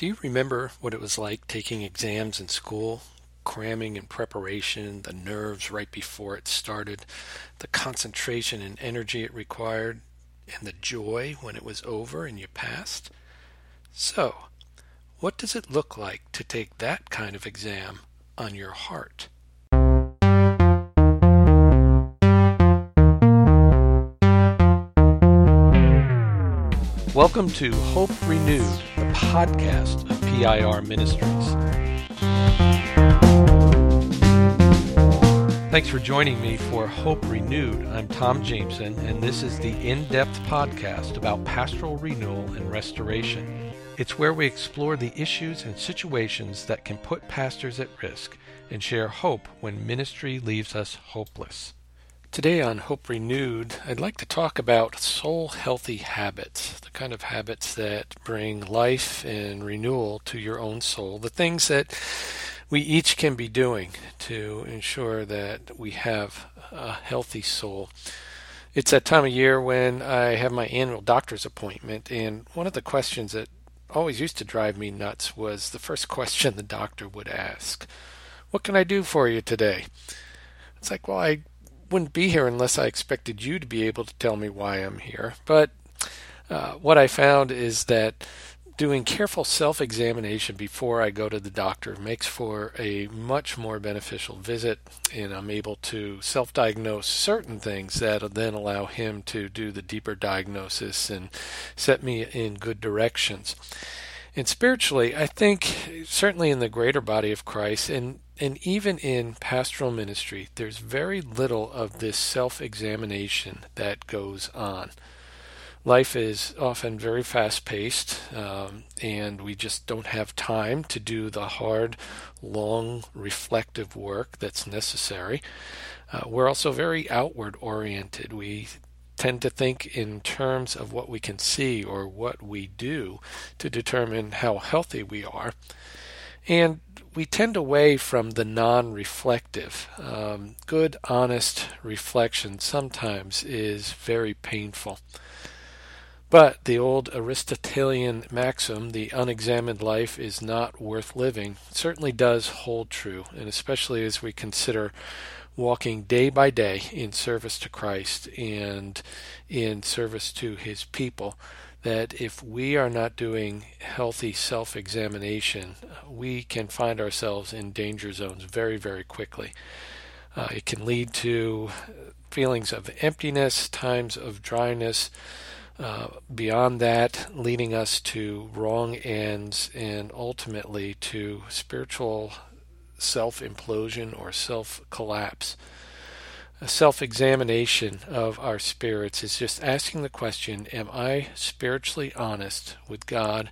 Do you remember what it was like taking exams in school? Cramming and preparation, the nerves right before it started, the concentration and energy it required, and the joy when it was over and you passed? So, what does it look like to take that kind of exam on your heart? Welcome to Hope Renewed, podcast of PIR Ministries. Thanks for joining me for Hope Renewed. I'm Tom Jameson, and this is the in depth podcast about pastoral renewal and restoration. It's where we explore the issues and situations that can put pastors at risk and share hope when ministry leaves us hopeless. Today on Hope Renewed, I'd like to talk about soul healthy habits, the kind of habits that bring life and renewal to your own soul, the things that we each can be doing to ensure that we have a healthy soul. It's that time of year when I have my annual doctor's appointment, and one of the questions that always used to drive me nuts was the first question the doctor would ask What can I do for you today? It's like, well, I wouldn't be here unless I expected you to be able to tell me why I'm here. But uh, what I found is that doing careful self examination before I go to the doctor makes for a much more beneficial visit, and I'm able to self diagnose certain things that then allow him to do the deeper diagnosis and set me in good directions. And spiritually, I think certainly in the greater body of Christ, and and even in pastoral ministry, there's very little of this self examination that goes on. Life is often very fast paced, um, and we just don't have time to do the hard, long, reflective work that's necessary. Uh, we're also very outward oriented. We tend to think in terms of what we can see or what we do to determine how healthy we are. And we tend away from the non reflective. Um, good, honest reflection sometimes is very painful. But the old Aristotelian maxim, the unexamined life is not worth living, certainly does hold true, and especially as we consider walking day by day in service to Christ and in service to his people that if we are not doing healthy self examination, we can find ourselves in danger zones very, very quickly. Uh, it can lead to feelings of emptiness, times of dryness. Uh, beyond that, leading us to wrong ends and ultimately to spiritual self implosion or self collapse a self examination of our spirits is just asking the question Am I spiritually honest with God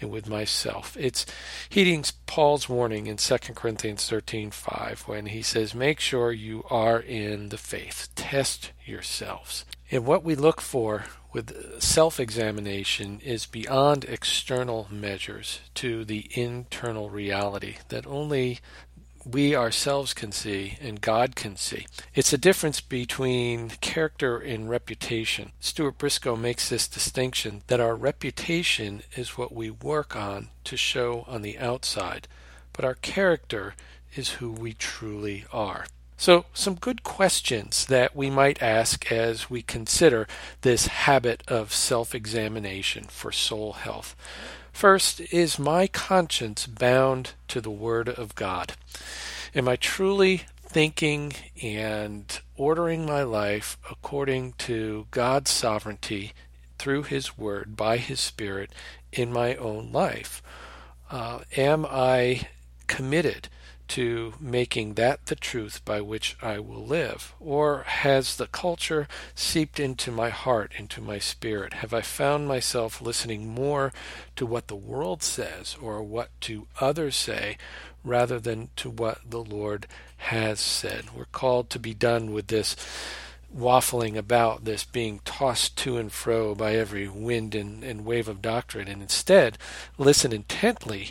and with myself? It's heeding Paul's warning in 2 Corinthians 13:5 when he says, Make sure you are in the faith, test yourselves. And what we look for with self examination is beyond external measures to the internal reality that only we ourselves can see and God can see. It's a difference between character and reputation. Stuart Briscoe makes this distinction that our reputation is what we work on to show on the outside, but our character is who we truly are. So, some good questions that we might ask as we consider this habit of self examination for soul health. First, is my conscience bound to the Word of God? Am I truly thinking and ordering my life according to God's sovereignty through His Word, by His Spirit, in my own life? Uh, am I committed to making that the truth by which I will live? Or has the culture seeped into my heart, into my spirit? Have I found myself listening more to what the world says or what to others say rather than to what the Lord has said? We're called to be done with this waffling about this being tossed to and fro by every wind and, and wave of doctrine and instead listen intently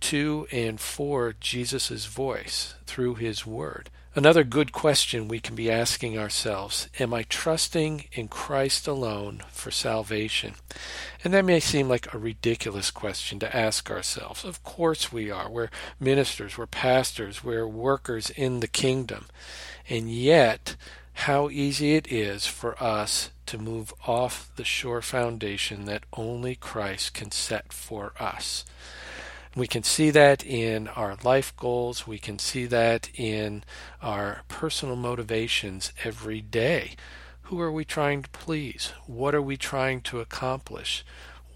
to and for Jesus' voice through his word. Another good question we can be asking ourselves Am I trusting in Christ alone for salvation? And that may seem like a ridiculous question to ask ourselves. Of course we are. We're ministers, we're pastors, we're workers in the kingdom. And yet, how easy it is for us to move off the sure foundation that only Christ can set for us. We can see that in our life goals. We can see that in our personal motivations every day. Who are we trying to please? What are we trying to accomplish?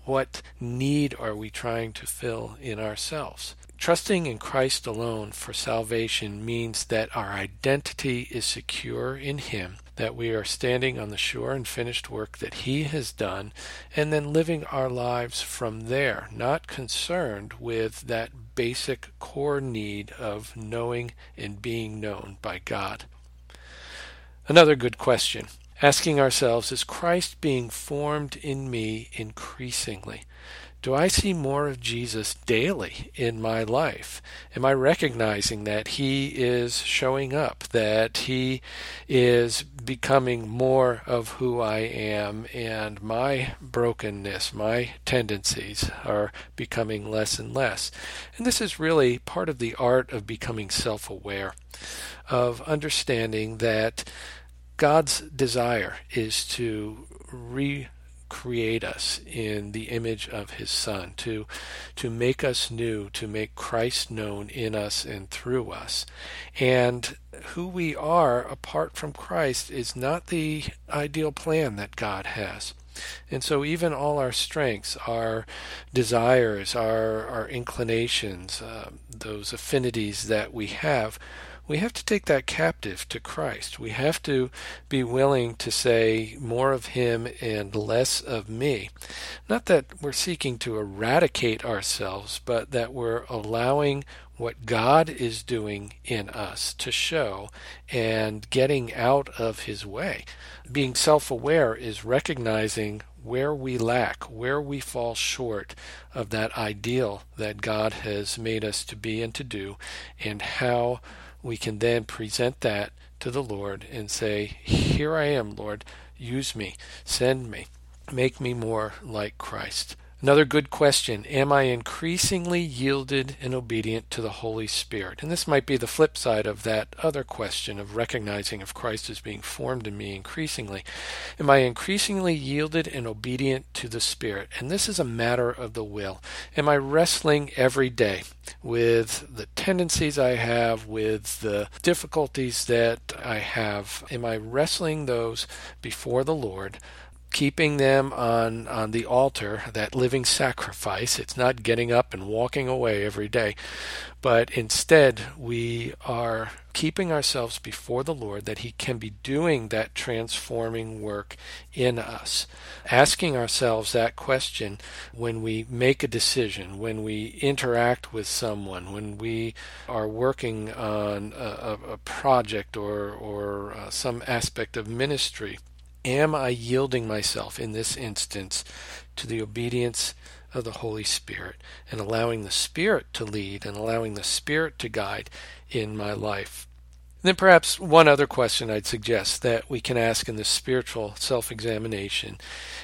What need are we trying to fill in ourselves? Trusting in Christ alone for salvation means that our identity is secure in Him that we are standing on the sure and finished work that He has done, and then living our lives from there, not concerned with that basic core need of knowing and being known by God. Another good question asking ourselves, is Christ being formed in me increasingly? Do I see more of Jesus daily in my life? Am I recognizing that He is showing up, that He is becoming more of who I am, and my brokenness, my tendencies are becoming less and less? And this is really part of the art of becoming self aware, of understanding that God's desire is to re create us in the image of his son to to make us new to make Christ known in us and through us. And who we are apart from Christ is not the ideal plan that God has. And so even all our strengths, our desires, our our inclinations, uh, those affinities that we have, we have to take that captive to Christ. We have to be willing to say more of Him and less of me. Not that we're seeking to eradicate ourselves, but that we're allowing what God is doing in us to show and getting out of His way. Being self aware is recognizing where we lack, where we fall short of that ideal that God has made us to be and to do, and how we can then present that to the Lord and say, Here I am, Lord, use me, send me, make me more like Christ. Another good question Am I increasingly yielded and obedient to the Holy Spirit? And this might be the flip side of that other question of recognizing if Christ is being formed in me increasingly. Am I increasingly yielded and obedient to the Spirit? And this is a matter of the will. Am I wrestling every day with the tendencies I have, with the difficulties that I have? Am I wrestling those before the Lord? Keeping them on, on the altar, that living sacrifice. It's not getting up and walking away every day, but instead we are keeping ourselves before the Lord that He can be doing that transforming work in us. Asking ourselves that question when we make a decision, when we interact with someone, when we are working on a, a project or, or uh, some aspect of ministry. Am I yielding myself in this instance to the obedience of the Holy Spirit and allowing the Spirit to lead and allowing the Spirit to guide in my life? Then perhaps one other question I'd suggest that we can ask in this spiritual self-examination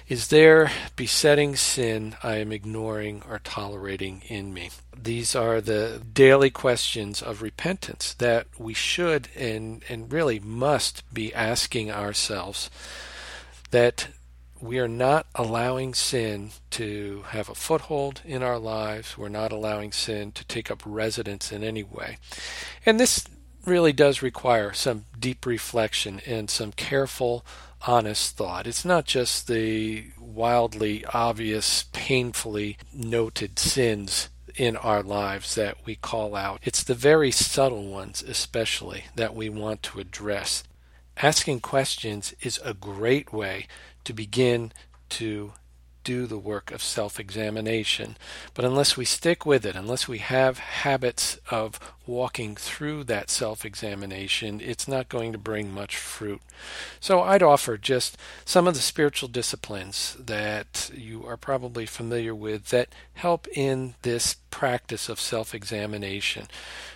is there besetting sin I am ignoring or tolerating in me? These are the daily questions of repentance that we should and, and really must be asking ourselves that we are not allowing sin to have a foothold in our lives. We're not allowing sin to take up residence in any way. And this really does require some deep reflection and some careful, honest thought. It's not just the wildly obvious, painfully noted sins in our lives that we call out. It's the very subtle ones, especially, that we want to address. Asking questions is a great way to begin to do the work of self examination. But unless we stick with it, unless we have habits of walking through that self examination, it's not going to bring much fruit. So I'd offer just some of the spiritual disciplines that you are probably familiar with that help in this practice of self examination.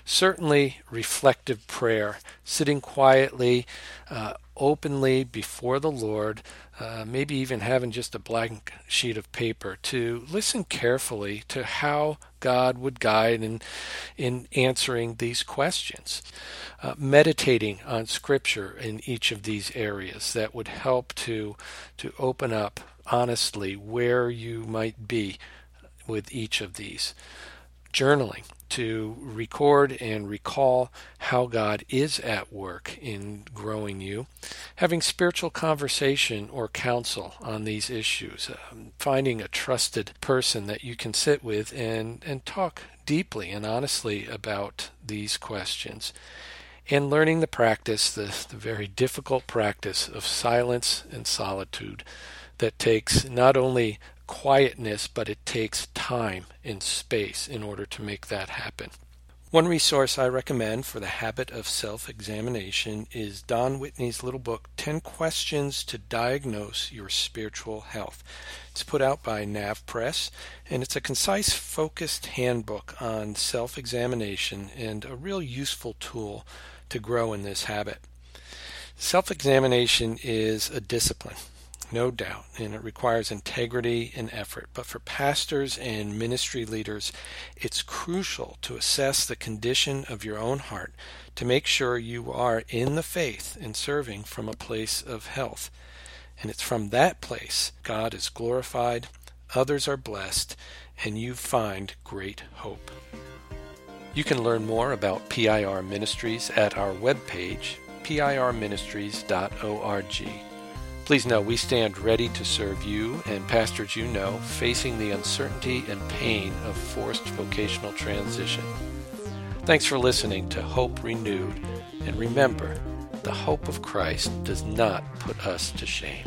Certainly, reflective prayer, sitting quietly, uh, openly before the Lord, uh, maybe even having just a blank sheet of paper to listen carefully to how God would guide in, in answering these questions. Uh, meditating on Scripture in each of these areas that would help to, to open up honestly where you might be with each of these. Journaling to record and recall how God is at work in growing you, having spiritual conversation or counsel on these issues, um, finding a trusted person that you can sit with and, and talk deeply and honestly about these questions, and learning the practice, the, the very difficult practice of silence and solitude that takes not only quietness, but it takes time and space in order to make that happen. One resource I recommend for the habit of self examination is Don Whitney's little book, 10 Questions to Diagnose Your Spiritual Health. It's put out by Nav Press, and it's a concise, focused handbook on self examination and a real useful tool to grow in this habit. Self examination is a discipline no doubt, and it requires integrity and effort. But for pastors and ministry leaders, it's crucial to assess the condition of your own heart to make sure you are in the faith and serving from a place of health. And it's from that place God is glorified, others are blessed, and you find great hope. You can learn more about PIR Ministries at our webpage, pirministries.org. Please know we stand ready to serve you and pastors you know facing the uncertainty and pain of forced vocational transition. Thanks for listening to Hope Renewed, and remember, the hope of Christ does not put us to shame.